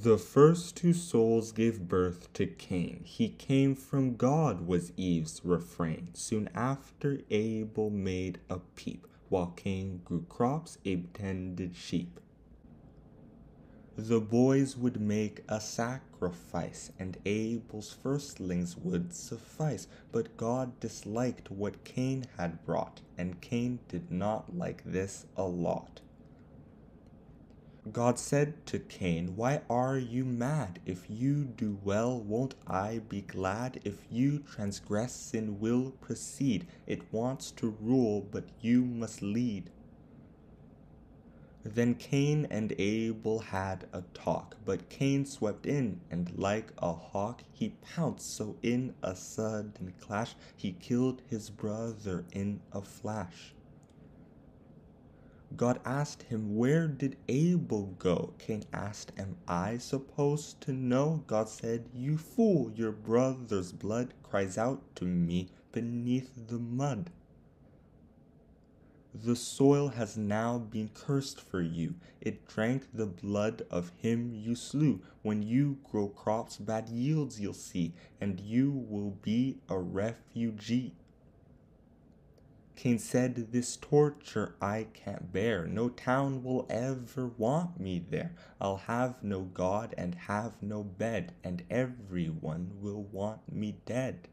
The first two souls gave birth to Cain. He came from God, was Eve's refrain. Soon after, Abel made a peep. While Cain grew crops, Abe tended sheep. The boys would make a sacrifice, and Abel's firstlings would suffice. But God disliked what Cain had brought, and Cain did not like this a lot. God said to Cain, Why are you mad? If you do well, won't I be glad? If you transgress, sin will proceed. It wants to rule, but you must lead. Then Cain and Abel had a talk, but Cain swept in, and like a hawk he pounced, so in a sudden clash he killed his brother in a flash. God asked him, Where did Abel go? Cain asked, Am I supposed to know? God said, You fool, your brother's blood cries out to me beneath the mud. The soil has now been cursed for you. It drank the blood of him you slew. When you grow crops, bad yields you'll see, and you will be a refugee. Cain said, This torture I can't bear. No town will ever want me there. I'll have no God and have no bed, and everyone will want me dead.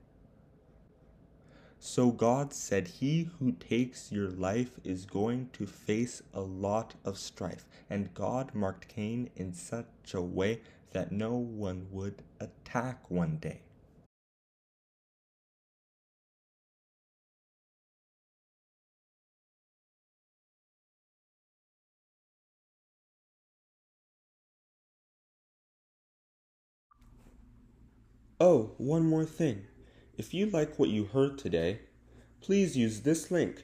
So God said, He who takes your life is going to face a lot of strife. And God marked Cain in such a way that no one would attack one day. Oh, one more thing. If you like what you heard today, please use this link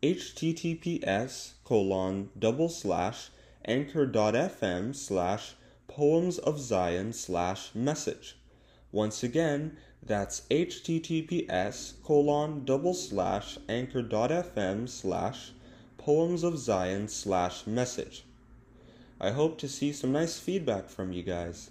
https colon double slash anchor.fm slash poems of zion slash message. Once again that's https colon double slash anchor.fm slash poems of zion slash message. I hope to see some nice feedback from you guys